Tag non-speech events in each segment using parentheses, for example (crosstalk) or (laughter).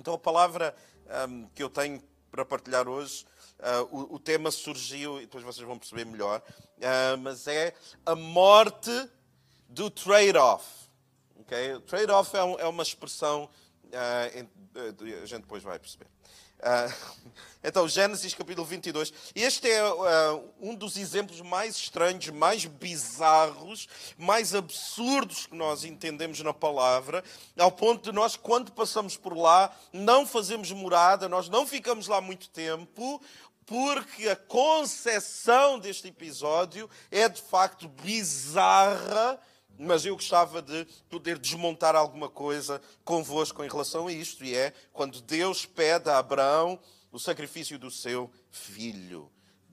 Então, a palavra um, que eu tenho para partilhar hoje, uh, o, o, tema surgiu, e depois vocês vão perceber melhor, uh, mas é a morte do trade-off. Okay? Trade-off é, um, é, uma expressão, uh, em, a gente depois vai perceber. Uh, (laughs) então, Gênesis capítulo 22. Este é uh, um dos exemplos mais estranhos, mais bizarros, mais absurdos que nós entendemos na palavra, ao ponto de nós, quando passamos por lá, não fazemos morada, nós não ficamos lá muito tempo, porque a concepção deste episódio é de facto bizarra mas eu gostava de poder desmontar alguma coisa convosco em relação a isto, e é quando Deus pede a Abraão o sacrifício do seu filho.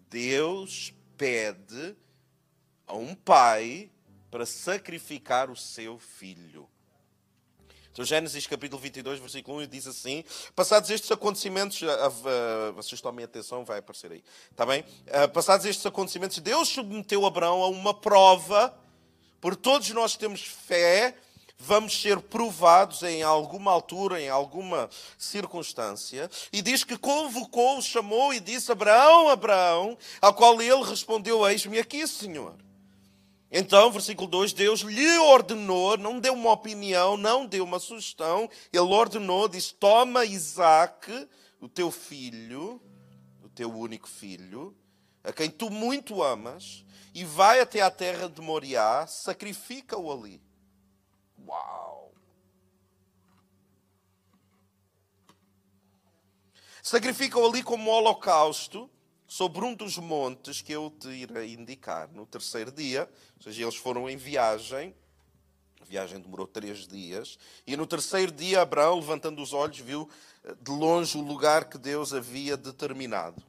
Deus pede a um pai para sacrificar o seu filho. Então, Gênesis capítulo 22, versículo 1 diz assim: Passados estes acontecimentos, vocês tomem atenção, vai aparecer aí, está bem? Passados estes acontecimentos, Deus submeteu Abraão a uma prova por todos nós temos fé, vamos ser provados em alguma altura, em alguma circunstância. E diz que convocou, chamou e disse: Abraão, Abraão, ao qual ele respondeu: Eis-me aqui, Senhor. Então, versículo 2: Deus lhe ordenou, não deu uma opinião, não deu uma sugestão, ele ordenou, disse: Toma Isaac, o teu filho, o teu único filho, a quem tu muito amas e vai até à terra de Moriá, sacrifica-o ali. Uau! Sacrifica-o ali como holocausto sobre um dos montes que eu te irei indicar no terceiro dia. Ou seja, eles foram em viagem. A viagem demorou três dias. E no terceiro dia, Abraão, levantando os olhos, viu de longe o lugar que Deus havia determinado.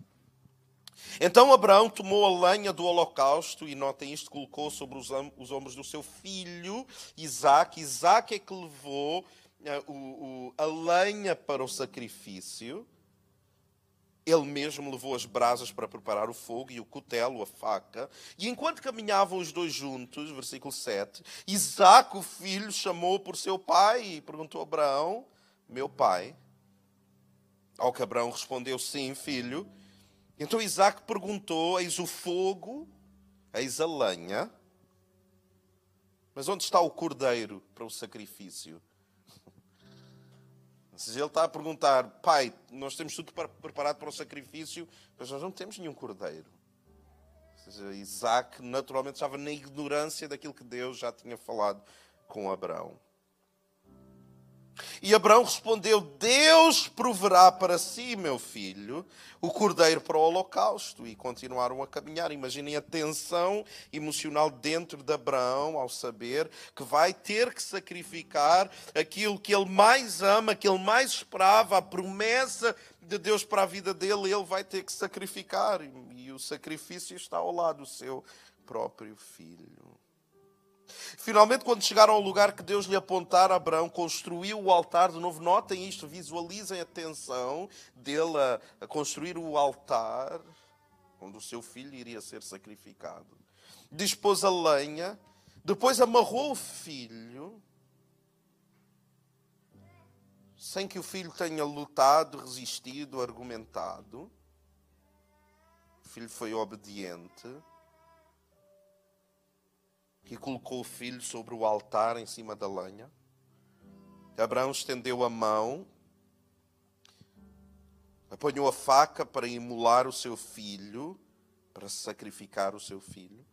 Então Abraão tomou a lenha do holocausto e, notem isto, colocou sobre os, os ombros do seu filho Isaac. Isaac é que levou o, a lenha para o sacrifício. Ele mesmo levou as brasas para preparar o fogo e o cutelo, a faca. E enquanto caminhavam os dois juntos, versículo 7, Isaac, o filho, chamou por seu pai e perguntou a Abraão: Meu pai? Ao que Abraão respondeu: Sim, filho. Então Isaac perguntou: Eis o fogo, eis a lenha, mas onde está o cordeiro para o sacrifício? (laughs) Ele está a perguntar: Pai, nós temos tudo preparado para o sacrifício, mas nós não temos nenhum cordeiro. Ou seja, Isaac naturalmente estava na ignorância daquilo que Deus já tinha falado com Abraão. E Abraão respondeu: Deus proverá para si, meu filho, o cordeiro para o holocausto. E continuaram a caminhar. Imaginem a tensão emocional dentro de Abraão ao saber que vai ter que sacrificar aquilo que ele mais ama, que ele mais esperava, a promessa de Deus para a vida dele, ele vai ter que sacrificar. E o sacrifício está ao lado do seu próprio filho. Finalmente, quando chegaram ao lugar que Deus lhe apontara, Abraão construiu o altar. De novo, notem isto, visualizem a tensão dele a, construir o altar onde o seu filho iria ser sacrificado. Dispôs a lenha, depois amarrou o filho, sem que o filho tenha lutado, resistido, argumentado. O filho foi obediente e colocou o filho sobre o altar em cima da lenha. Abraão estendeu a mão, apanhou a faca para imolar o seu filho, para sacrificar o seu filho.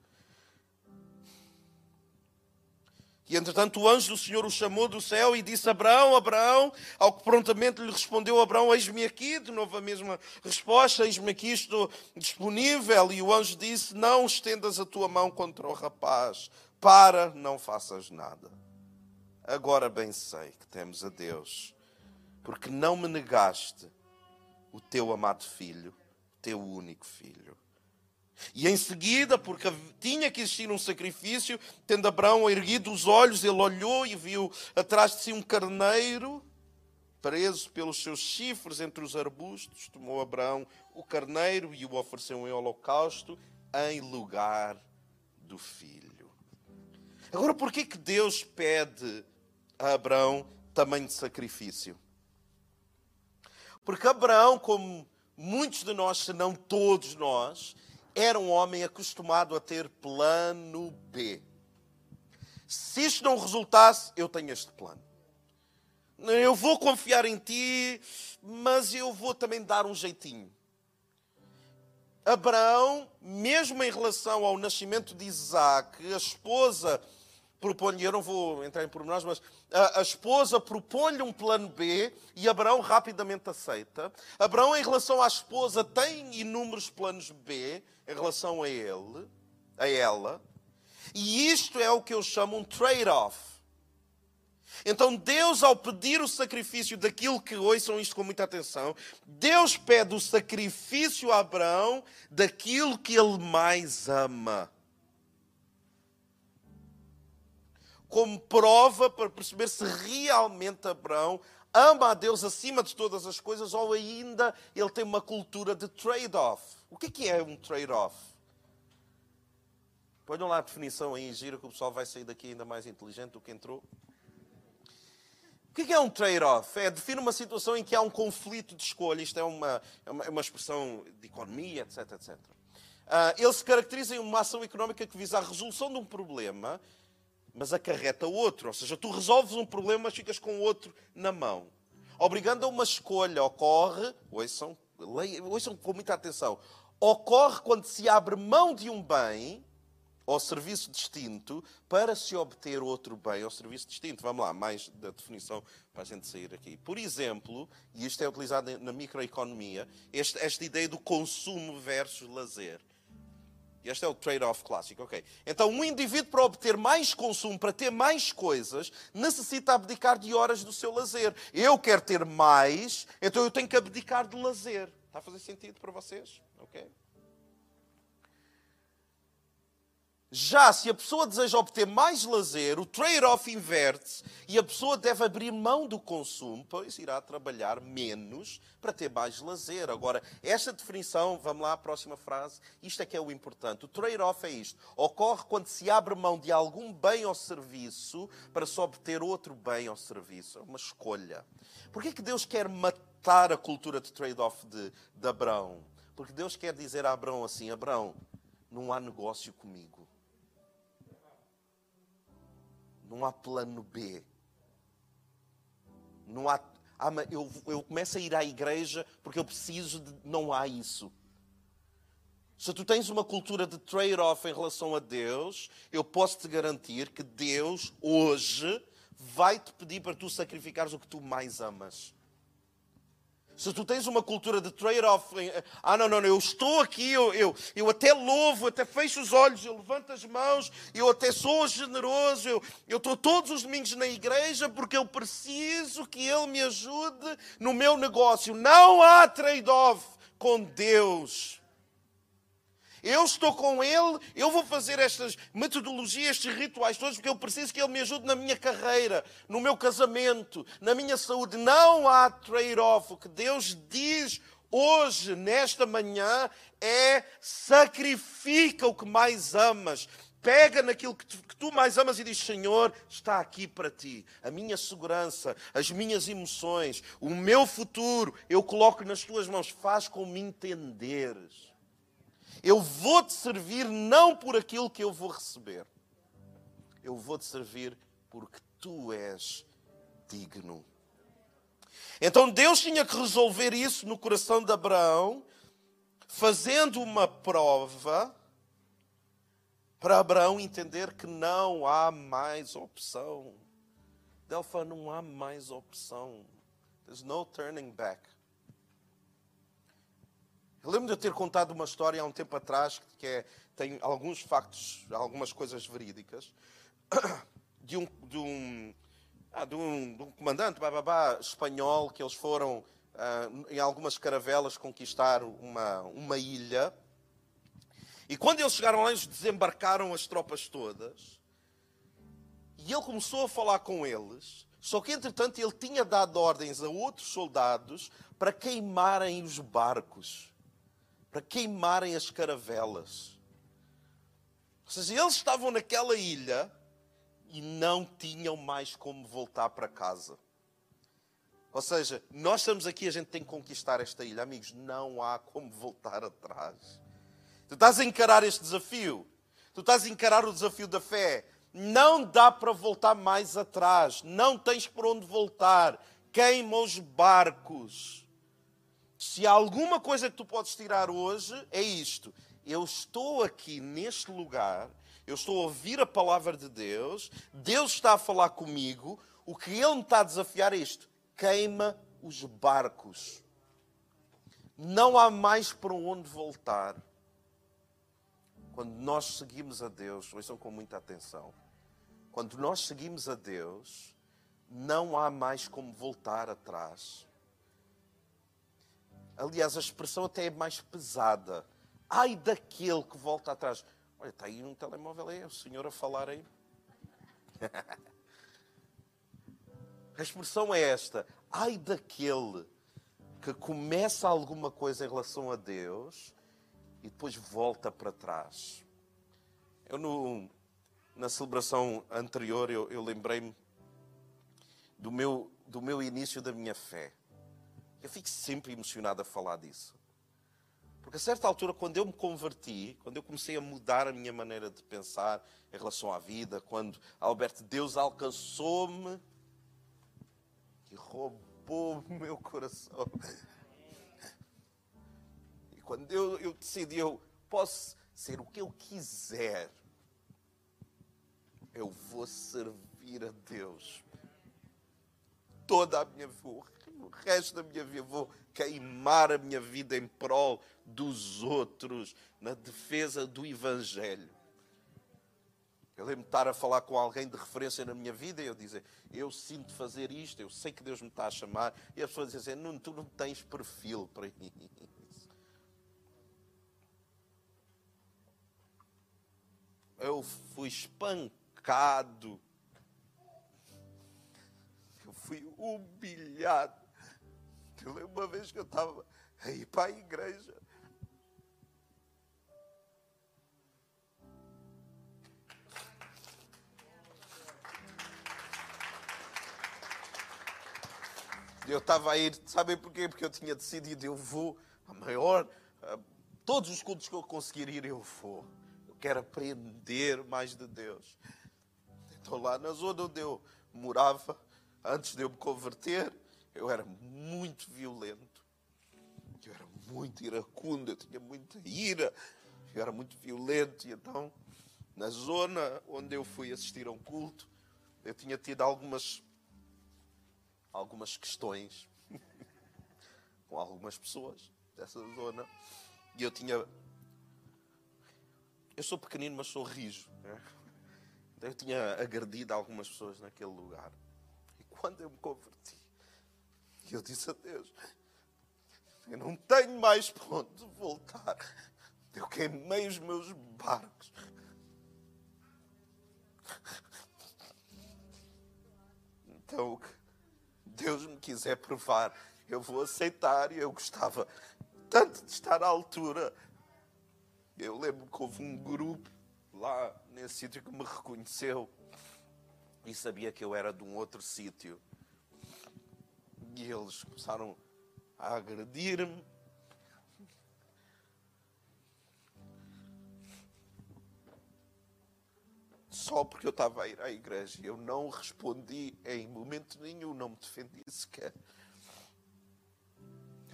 E entretanto o anjo do Senhor o chamou do céu e disse: Abraão, Abraão, ao que prontamente lhe respondeu Abraão: Eis-me aqui, de novo a mesma resposta: Eis-me aqui, estou disponível. E o anjo disse: Não estendas a tua mão contra o rapaz, para, não faças nada. Agora bem sei que temos a Deus, porque não me negaste o teu amado filho, teu único filho. E em seguida, porque tinha que existir um sacrifício, tendo Abraão erguido os olhos, ele olhou e viu atrás de si um carneiro preso pelos seus chifres entre os arbustos. Tomou Abraão o carneiro e o ofereceu em holocausto em lugar do filho. Agora, por que que Deus pede a Abraão tamanho de sacrifício? Porque Abraão, como muitos de nós, se não todos nós, era um homem acostumado a ter plano B. Se isto não resultasse, eu tenho este plano. Eu vou confiar em ti, mas eu vou também dar um jeitinho. Abraão, mesmo em relação ao nascimento de Isaac, a esposa propõe-lhe, eu não vou entrar em pormenores, mas a, a esposa propõe-lhe um plano B e Abraão rapidamente aceita. Abraão, em relação à esposa, tem inúmeros planos B em relação a ele, a ela. E isto é o que eu chamo um trade-off. Então, Deus, ao pedir o sacrifício daquilo que ouçam isto com muita atenção, Deus pede o sacrifício a Abraão daquilo que ele mais ama. Como prova para perceber se realmente Abraão ama a Deus acima de todas as coisas ou ainda ele tem uma cultura de trade-off. O que é, é um trade-off? Ponham lá a definição aí, gira que o pessoal vai sair daqui ainda mais inteligente do que entrou. O que é um trade-off? É definir uma situação em que há um conflito de escolha. Isto é uma, é uma, é expressão de economia, etc, etc. Uh, ele se caracteriza em uma ação económica que visa a resolução de um problema, mas acarreta outro. Ou seja, tu resolves um problema, mas ficas com outro na mão. Obrigando a uma escolha, ocorre, ouçam, ouçam com muita atenção, ocorre quando se abre mão de um bem ou serviço distinto para se obter outro bem ou serviço distinto. Vamos lá, mais da definição para a gente sair aqui. Por exemplo, e isto é utilizado na microeconomia, esta, esta ideia do consumo versus lazer. Este é o trade-off clássico, ok? Então, um indivíduo para obter mais consumo, para ter mais coisas, necessita abdicar de horas do seu lazer. Eu quero ter mais, então eu tenho que abdicar de lazer. Está a fazer sentido para vocês? Ok? Já se a pessoa deseja obter mais lazer, o trade-off inverte-se e a pessoa deve abrir mão do consumo, pois irá trabalhar menos para ter mais lazer. Agora, esta definição, vamos lá à próxima frase, isto é que é o importante. O trade-off é isto: ocorre quando se abre mão de algum bem ou serviço para se obter outro bem ou serviço. É uma escolha. Por que, é que Deus quer matar a cultura de trade-off de, de Abraão? Porque Deus quer dizer a Abraão assim: Abraão, não há negócio comigo não há plano B. Não há. Ah, eu, eu começo a ir à igreja porque eu preciso de. Não há isso. Se tu tens uma cultura de trade-off em relação a Deus, eu posso te garantir que Deus, hoje, vai te pedir para tu sacrificares o que tu mais amas. Se tu tens uma cultura de trade-off, ah, não, não, não, eu estou aqui, eu, eu, eu até louvo, até fecho os olhos, eu levanto as mãos, eu até sou generoso, eu, eu estou todos os domingos na igreja porque eu preciso que Ele me ajude no meu negócio. Não há trade-off com Deus. Eu estou com Ele, eu vou fazer estas metodologias, estes rituais todos, porque eu preciso que Ele me ajude na minha carreira, no meu casamento, na minha saúde. Não há trade-off. O que Deus diz hoje, nesta manhã, é sacrifica o que mais amas. Pega naquilo que tu, que tu, mais amas e diz: Senhor, está aqui para ti. A minha segurança, as minhas emoções, o meu futuro, eu coloco nas tuas mãos. Faz como entenderes. Eu vou te servir não por aquilo que eu vou receber. Eu vou te servir porque tu és digno. Então Deus tinha que resolver isso no coração de Abraão, fazendo uma prova para Abraão entender que não há mais opção. Delfa, não há mais opção. There's no turning back. Eu lembro de eu ter contado uma história há um tempo atrás que é, tem alguns factos, algumas coisas verídicas, (coughs) de um, de um, ah, de um, de um comandante bababá, espanhol que eles foram ah, em algumas caravelas conquistar uma, uma ilha. E quando eles chegaram lá, eles desembarcaram as tropas todas. E ele começou a falar com eles. Só que, entretanto, ele tinha dado ordens a outros soldados para queimarem os barcos para queimarem as caravelas. Ou seja, eles estavam naquela ilha e não tinham mais como voltar para casa. Ou seja, nós estamos aqui, a gente tem que conquistar esta ilha. Amigos, não há como voltar atrás. Tu estás a encarar este desafio. Tu estás a encarar o desafio da fé. Não dá para voltar mais atrás. Não tens por onde voltar. Queima os barcos. Se há alguma coisa que tu podes tirar hoje, é isto. Eu estou aqui neste lugar, eu estou a ouvir a palavra de Deus, Deus está a falar comigo, o que Ele me está a desafiar é isto: queima os barcos. Não há mais para onde voltar. Quando nós seguimos a Deus, ouçam com muita atenção. Quando nós seguimos a Deus, não há mais como voltar atrás. Aliás, a expressão até é mais pesada. Ai daquele que volta atrás. Olha, está aí um telemóvel aí, o senhor a falar aí. (laughs) A expressão é esta: ai daquele que começa alguma coisa em relação a Deus e depois volta para trás. Eu, no, na celebração anterior, eu, eu lembrei-me do meu, do meu início da minha fé. Eu fico sempre emocionado a falar disso. Porque a certa altura, quando eu me converti, quando eu comecei a mudar a minha maneira de pensar em relação à vida, quando, Alberto, Deus alcançou-me e roubou o meu coração. E quando eu, eu decidi, eu posso ser o que eu quiser, eu vou servir a Deus. Toda a minha vida, o resto da minha vida, vou queimar a minha vida em prol dos outros, na defesa do Evangelho. Eu lembro de estar a falar com alguém de referência na minha vida e eu dizer, eu sinto fazer isto, eu sei que Deus me está a chamar, e as pessoas dizem, não, tu não tens perfil para isso. Eu fui espancado, eu fui humilhado. Eu lembro uma vez que eu estava a ir para a igreja Eu estava a ir, sabem porquê? Porque eu tinha decidido, eu vou, a maior, a, todos os cultos que eu conseguir ir, eu vou. Eu quero aprender mais de Deus. Então, lá na zona onde eu morava, antes de eu me converter, eu era muito violento. Eu era muito iracundo, eu tinha muita ira. Eu era muito violento. E então, na zona onde eu fui assistir a um culto, eu tinha tido algumas algumas questões (laughs) com algumas pessoas dessa zona. E eu tinha. Eu sou pequenino, mas sou rijo. Né? Então eu tinha agredido algumas pessoas naquele lugar. E quando eu me converti, eu disse a Deus: Eu não tenho mais para onde voltar. Eu queimei os meus barcos. Então, o que Deus me quiser provar, eu vou aceitar e eu gostava tanto de estar à altura. Eu lembro que houve um grupo lá nesse sítio que me reconheceu e sabia que eu era de um outro sítio. E eles começaram a agredir-me só porque eu estava a ir à igreja. Eu não respondi em momento nenhum, não me defendi sequer.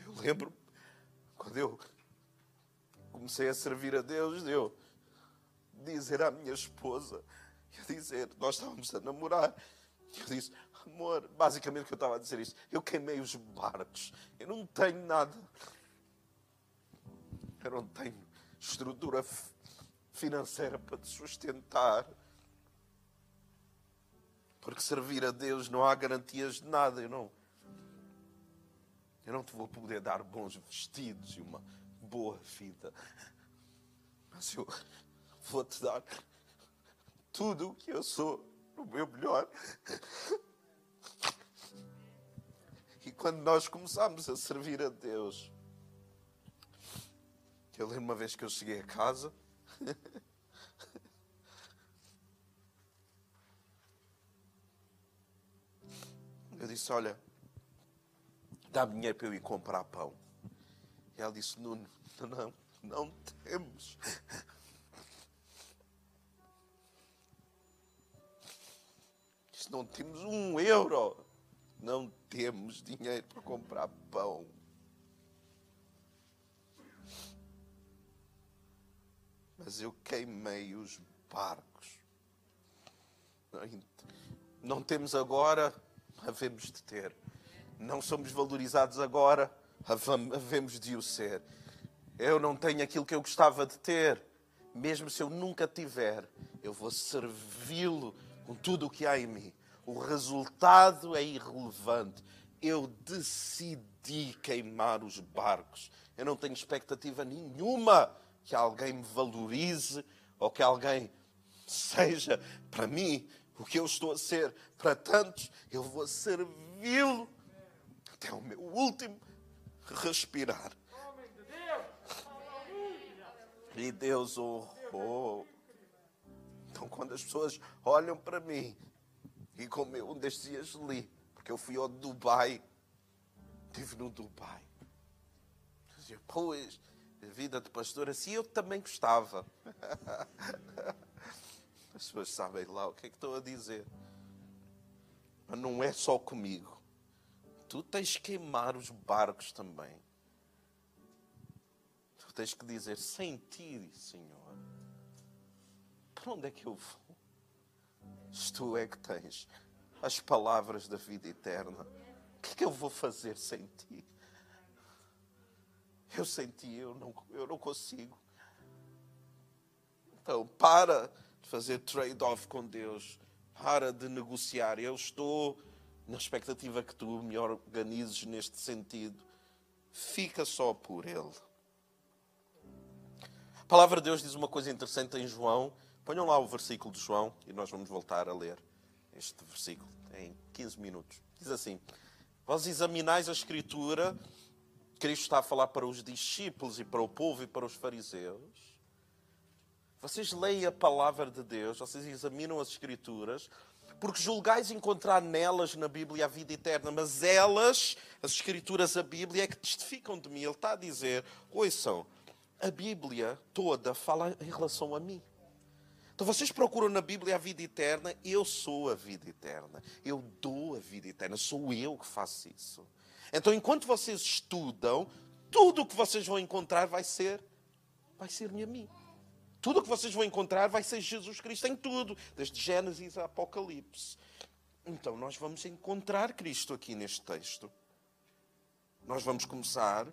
Eu lembro quando eu comecei a servir a Deus, eu dizer à minha esposa, eu dizer, nós estávamos a namorar, eu disse, amor, basicamente o que eu estava a dizer isso, eu queimei os barcos, eu não tenho nada, eu não tenho estrutura financeira para te sustentar. Porque servir a Deus não há garantias de nada. Eu não, eu não te vou poder dar bons vestidos e uma boa vida. Mas eu vou te dar tudo o que eu sou, o meu melhor. E quando nós começamos a servir a Deus, eu lembro uma vez que eu cheguei a casa. Eu disse: Olha, dá dinheiro para eu ir comprar pão. E ela disse: Nuno, não, não temos. Não temos um euro. Não temos dinheiro para comprar pão. Mas eu queimei os barcos. Não temos agora, havemos de ter. Não somos valorizados agora, havemos de o ser. Eu não tenho aquilo que eu gostava de ter. Mesmo se eu nunca tiver, eu vou servi-lo com tudo o que há em mim. O resultado é irrelevante. Eu decidi queimar os barcos. Eu não tenho expectativa nenhuma que alguém me valorize ou que alguém seja para mim o que eu estou a ser para tantos. Eu vou servi-lo até o meu último respirar. E Deus honrou. Então, quando as pessoas olham para mim, e como eu um destes dias li, porque eu fui ao Dubai, estive no Dubai. Dizia, pois, vida de pastor assim eu também gostava. (laughs) As pessoas sabem lá o que é que estou a dizer. Mas não é só comigo. Tu tens que queimar os barcos também. Tu tens que dizer, sem ti, Senhor, para (laughs) onde é que eu vou? Se tu é que tens as palavras da vida eterna, o que é que eu vou fazer sem ti? Eu sem ti, eu não, eu não consigo. Então, para de fazer trade-off com Deus. Para de negociar. Eu estou na expectativa que tu me organizes neste sentido. Fica só por Ele. A palavra de Deus diz uma coisa interessante em João Ponham lá o versículo de João e nós vamos voltar a ler este versículo em 15 minutos. Diz assim: Vós examinais a Escritura, Cristo está a falar para os discípulos e para o povo e para os fariseus. Vocês leem a palavra de Deus, vocês examinam as Escrituras, porque julgais encontrar nelas na Bíblia a vida eterna, mas elas, as Escrituras, a Bíblia, é que testificam de mim. Ele está a dizer: ouçam, a Bíblia toda fala em relação a mim. Então vocês procuram na Bíblia a vida eterna, eu sou a vida eterna. Eu dou a vida eterna, sou eu que faço isso. Então enquanto vocês estudam, tudo o que vocês vão encontrar vai ser vai ser-me a mim. Tudo o que vocês vão encontrar vai ser Jesus Cristo em tudo, desde Gênesis a Apocalipse. Então nós vamos encontrar Cristo aqui neste texto. Nós vamos começar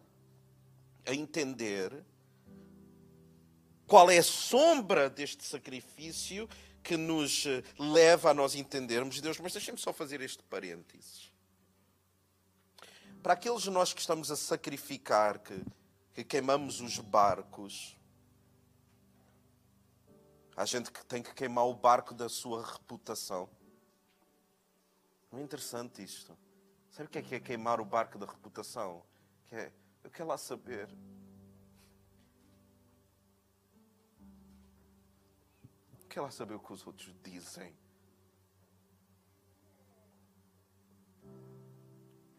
a entender qual é a sombra deste sacrifício que nos eh, leva a nós entendermos Deus. Mas deixem-me só fazer este parênteses. Para aqueles de nós que estamos a sacrificar, que, que queimamos os barcos, há gente que tem que queimar o barco da sua reputação. Não é interessante isto? Sabe o que é, que é queimar o barco da reputação? Que é, eu quero lá saber quer lá saber o que os outros dizem.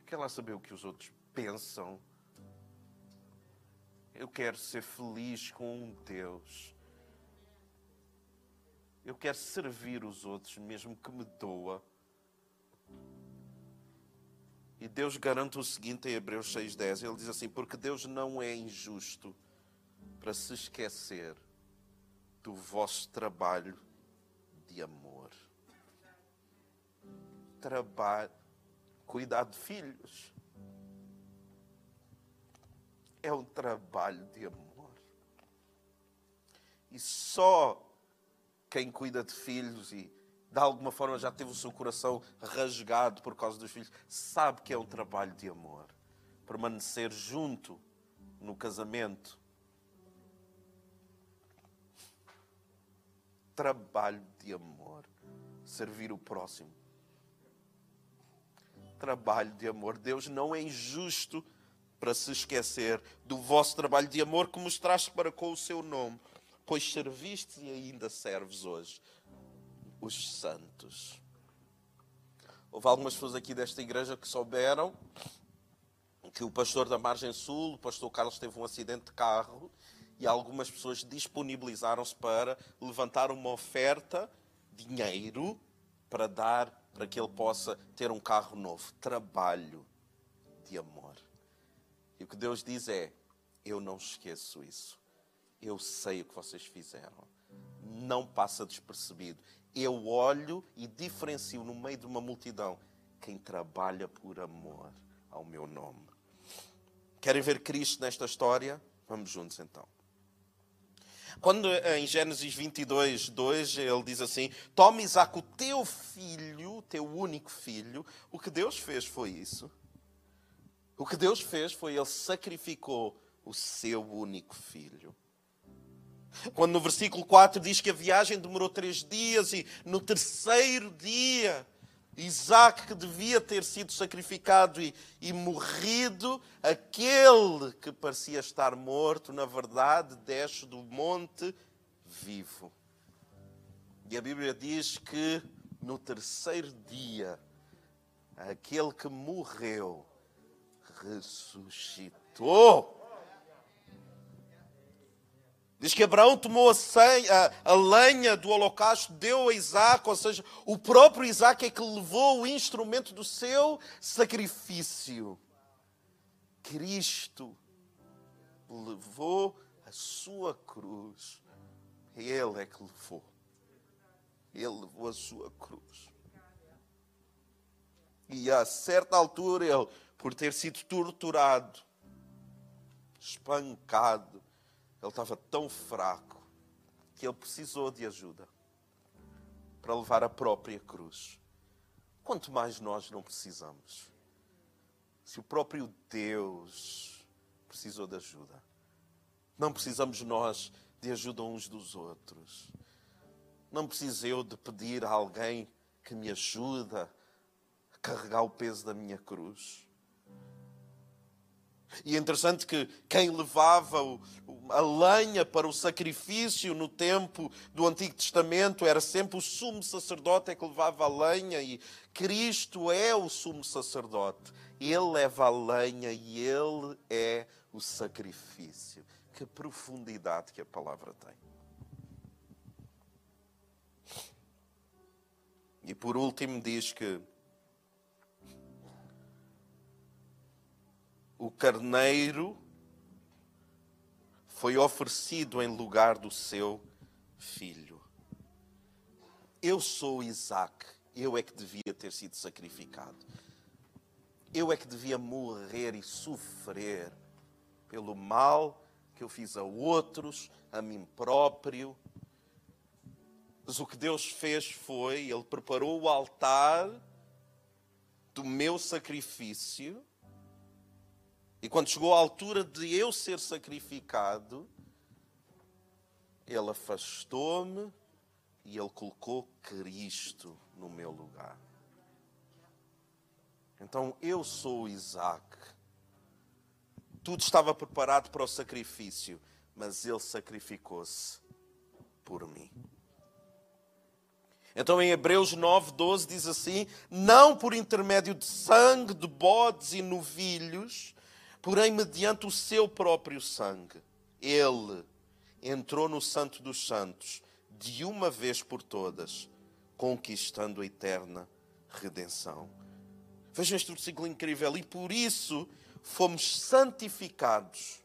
Quer lá saber o que os outros pensam. Eu quero ser feliz com um Deus. Eu quero servir os outros, mesmo que me doa. E Deus garante o seguinte em Hebreus 6,10: Ele diz assim: Porque Deus não é injusto para se esquecer do vosso trabalho de amor. Trabalho, cuidar de filhos. É um trabalho de amor. E só quem cuida de filhos e de alguma forma já teve o seu coração rasgado por causa dos filhos, sabe que é um trabalho de amor. Permanecer junto no casamento trabalho de amor. Servir o próximo. Trabalho de amor. Deus não é injusto para se esquecer do vosso trabalho de amor que mostraste para com o seu nome, pois serviste e ainda serves hoje os santos. Houve algumas pessoas aqui desta igreja que souberam que o pastor da Margem Sul, o pastor Carlos, teve um acidente de carro e algumas pessoas disponibilizaram-se para levantar uma oferta, dinheiro, para dar para que ele possa ter um carro novo. Trabalho de amor. E o que Deus diz é: Eu não esqueço isso. Eu sei o que vocês fizeram. Não passa despercebido. Eu olho e diferencio no meio de uma multidão quem trabalha por amor ao meu nome. Querem ver Cristo nesta história? Vamos juntos então. Quando em Gênesis 22, 2, ele diz assim: Toma Isaac, o teu filho, o teu único filho. O que Deus fez foi isso. O que Deus fez foi ele sacrificou o seu único filho. Quando no versículo 4 diz que a viagem demorou três dias e no terceiro dia Isaac, que devia ter sido sacrificado e, e, morrido, aquele que parecia estar morto, na verdade, desce do monte vivo. E a Bíblia diz que no terceiro dia, aquele que morreu ressuscitou. Diz que Abraão tomou a, senha, a, a, lenha do holocausto, deu a Isaac, ou seja, o próprio Isaac é que levou o instrumento do seu sacrifício. Cristo levou a sua cruz. Ele é que levou. Ele levou a sua cruz. E a certa altura, ele, por ter sido torturado, espancado, ele estava tão fraco que ele precisou de ajuda para levar a própria cruz. Quanto mais nós não precisamos. Se o próprio Deus precisou de ajuda, não precisamos nós de ajuda uns dos outros. Não preciso eu de pedir a alguém que me ajuda a carregar o peso da minha cruz. E é interessante que quem levava a lenha para o sacrifício no tempo do Antigo Testamento era sempre o sumo sacerdote é que levava a lenha e Cristo é o sumo sacerdote. Ele leva a lenha e ele é o sacrifício. Que profundidade que a palavra tem. E por último diz que o carneiro foi oferecido em lugar do seu filho. Eu sou Isaac, eu é que devia ter sido sacrificado. Eu é que devia morrer e sofrer pelo mal que eu fiz a outros, a mim próprio. Mas o que Deus fez foi, Ele preparou o altar do meu sacrifício e quando chegou a altura de eu ser sacrificado, ele afastou-me e ele colocou Cristo no meu lugar. Então eu sou Isaac. Tudo estava preparado para o sacrifício, mas ele sacrificou-se por mim. Então em Hebreus 9, 12 diz assim: Não por intermédio de sangue, de bodes e novilhos, porém mediante o seu próprio sangue. Ele entrou no Santo dos Santos de uma vez por todas, conquistando a eterna redenção. Vejam este versículo incrível. E por isso fomos santificados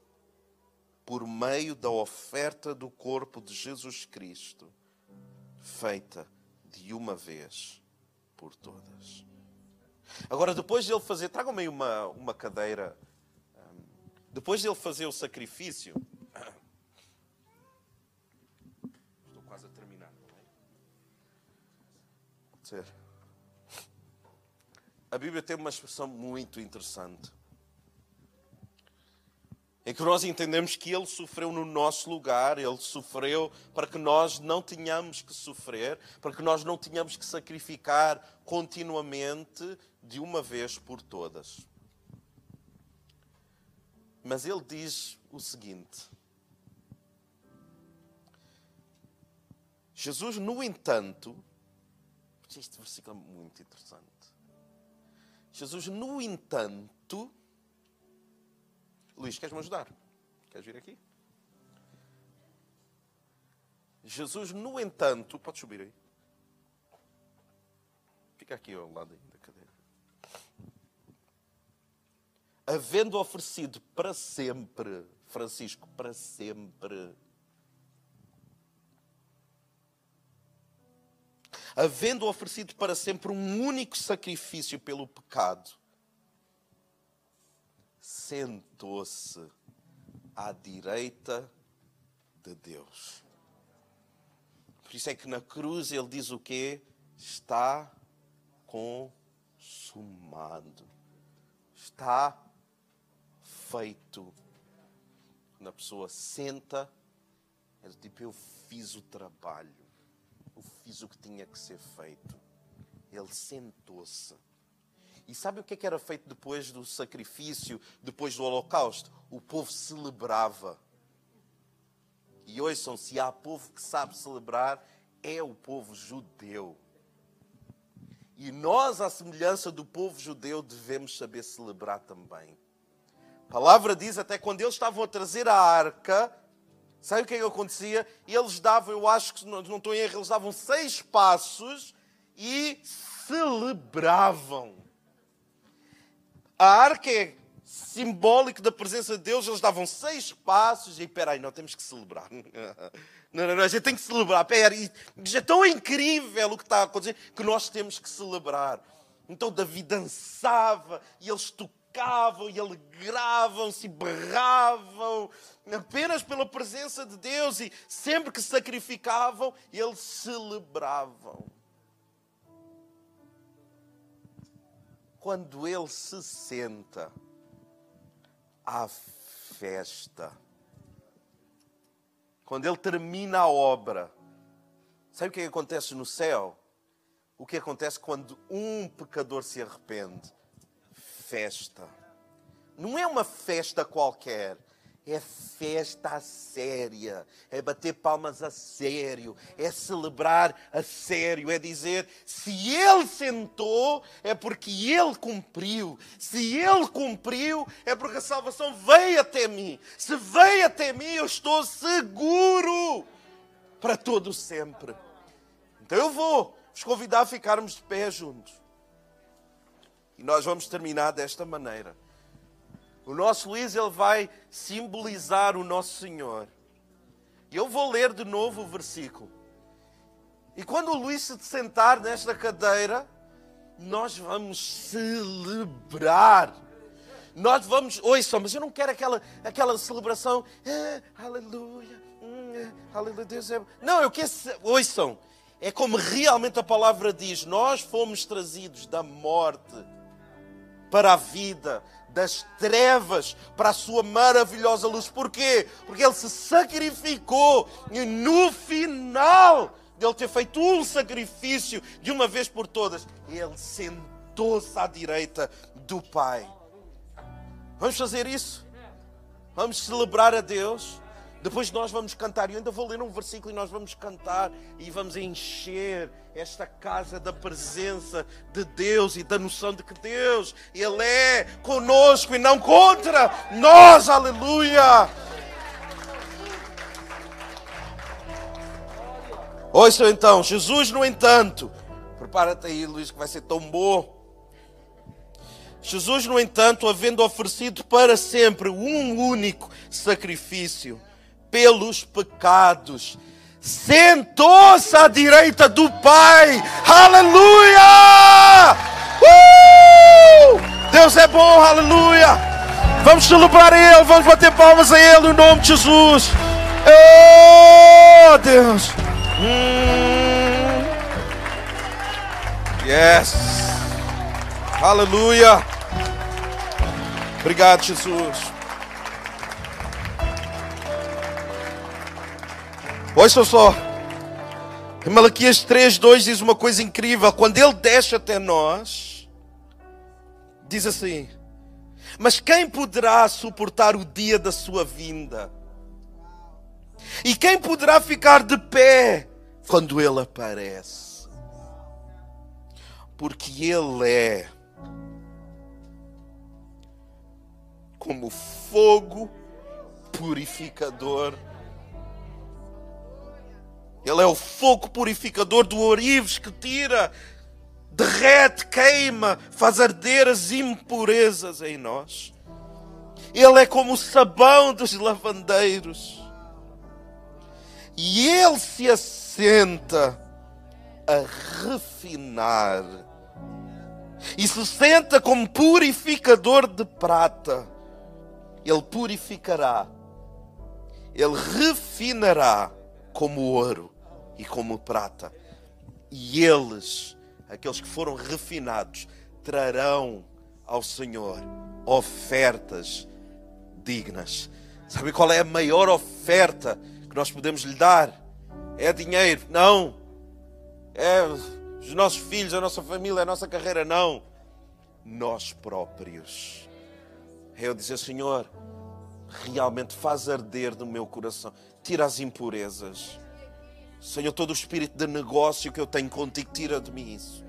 por meio da oferta do corpo de Jesus Cristo, feita de uma vez por todas. Agora, depois de ele fazer, tragam-me uma, uma cadeira depois de ele fazer o sacrifício, (coughs) estou quase a terminar, não é? Pode ser. A Bíblia tem uma expressão muito interessante. Em que nós entendemos que Ele sofreu no nosso lugar, Ele sofreu para que nós não tenhamos que sofrer, para que nós não tenhamos que sacrificar continuamente de uma vez por todas. Mas ele diz o seguinte: Jesus, no entanto, este versículo é muito interessante. Jesus, no entanto, Luís, queres me ajudar? Queres vir aqui? Jesus, no entanto, pode subir aí. Fica aqui ao lado da cadeira. Havendo oferecido para sempre, Francisco, para sempre, havendo oferecido para sempre um único sacrifício pelo pecado, sentou-se à direita de Deus. Por isso é que na cruz ele diz o quê? Está consumado. Está feito. Quando a pessoa senta, é tipo, eu fiz o trabalho. Eu fiz o que tinha que ser feito. Ele sentou-se. E sabe o que, é que era feito depois do sacrifício, depois do holocausto? O povo celebrava. E ouçam, se há povo que sabe celebrar, é o povo judeu. E nós, à semelhança do povo judeu, devemos saber celebrar também. A palavra diz até quando eles estavam a trazer a arca, sabe o que é que acontecia? Eles davam, eu acho que não, não estou em erro, eles davam seis passos e celebravam. A arca é simbólico da presença de Deus, eles davam seis passos e peraí, não temos que celebrar. (laughs) Não, não, não, a gente tem que celebrar. Peraí, é tão incrível o que está a acontecer que nós temos que celebrar. Então Davi dançava e eles tocavam e alegravam-se, berravam, apenas pela presença de Deus e sempre que sacrificavam, eles celebravam. Quando ele se senta, à festa. Quando ele termina a obra, sabe o que, é que acontece no céu? O que acontece quando um pecador se arrepende? Festa. Não é uma festa qualquer é festa a séria, é bater palmas a sério, é celebrar a sério, é dizer: se ele sentou, é porque ele cumpriu, se ele cumpriu, é porque a salvação veio até mim, se veio até mim, eu estou seguro para todo sempre. Então eu vou vos convidar a ficarmos de pé juntos. E nós vamos terminar desta maneira. O nosso Luís ele vai simbolizar o nosso Senhor. E eu vou ler de novo o versículo. E quando o Luís se sentar nesta cadeira, nós vamos celebrar. Nós vamos, ouçam, mas eu não quero aquela, aquela celebração, ah, aleluia, hum, aleluia, Deus é. Não, eu quero, ouçam, é como realmente a palavra diz: nós fomos trazidos da morte para a vida, das trevas para a sua maravilhosa luz. Porquê? Porque ele se sacrificou e no final de ele ter feito um sacrifício de uma vez por todas, ele sentou-se à direita do Pai. Vamos fazer isso? Vamos celebrar a Deus? Depois nós vamos cantar, e eu ainda vou ler um versículo e nós vamos cantar e vamos encher esta casa da presença de Deus e da noção de que Deus, Ele é conosco e não contra nós, aleluia! Ouçam então, Jesus, no entanto, prepara-te aí, Luís, que vai ser tão bom. Jesus, no entanto, havendo oferecido para sempre um único sacrifício, pelos pecados. Sentou-se à direita do Pai. Aleluia! Uh! Deus é bom, aleluia! Vamos celebrar Ele, vamos bater palmas a Ele, em nome de Jesus. Oh, Deus! Hum. Yes! Aleluia! Obrigado, Jesus. Ouçam só. Em Malaquias 3, 2 diz uma coisa incrível. Quando ele desce até nós, diz assim: Mas quem poderá suportar o dia da sua vinda? E quem poderá ficar de pé quando ele aparece? Porque ele é como fogo purificador. Ele é o fogo purificador do orives que tira, derrete, queima, faz arder as impurezas em nós. Ele é como o sabão dos lavandeiros. E ele se assenta a refinar. E se senta como purificador de prata. Ele purificará. Ele refinará como ouro e como prata. E eles, aqueles que foram refinados, trarão ao Senhor ofertas dignas. Sabe qual é a maior oferta que nós podemos lhe dar? É dinheiro? Não. É os nossos filhos, a nossa família, a nossa carreira? Não. Nós próprios. É eu dizer, Senhor, realmente faz arder no meu coração, tira as impurezas. Senhor, todo o espírito de negócio que eu tenho contigo, tira de mim isso.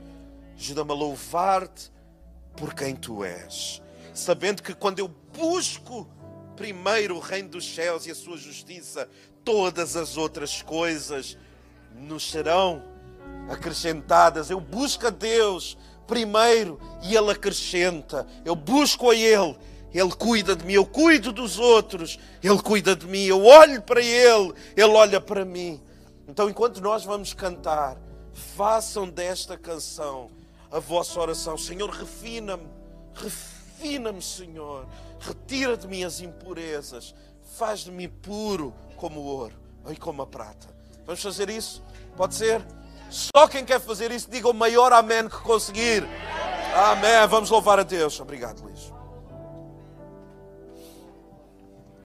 Ajuda-me a louvar-te por quem tu és, sabendo que quando eu busco primeiro o reino dos céus e a sua justiça, todas as outras coisas nos serão acrescentadas. Eu busco a Deus primeiro e Ele acrescenta. Eu busco a Ele. Ele cuida de mim, eu cuido dos outros, Ele cuida de mim, eu olho para Ele, Ele olha para mim. Então, enquanto nós vamos cantar, façam desta canção a vossa oração. Senhor, refina-me, refina-me, Senhor. Retira de mim as impurezas. Faz de mim puro como o ouro e como a prata. Vamos fazer isso? Pode ser? Só quem quer fazer isso, diga o maior amém que conseguir. Amém. Vamos louvar a Deus. Obrigado, Luís.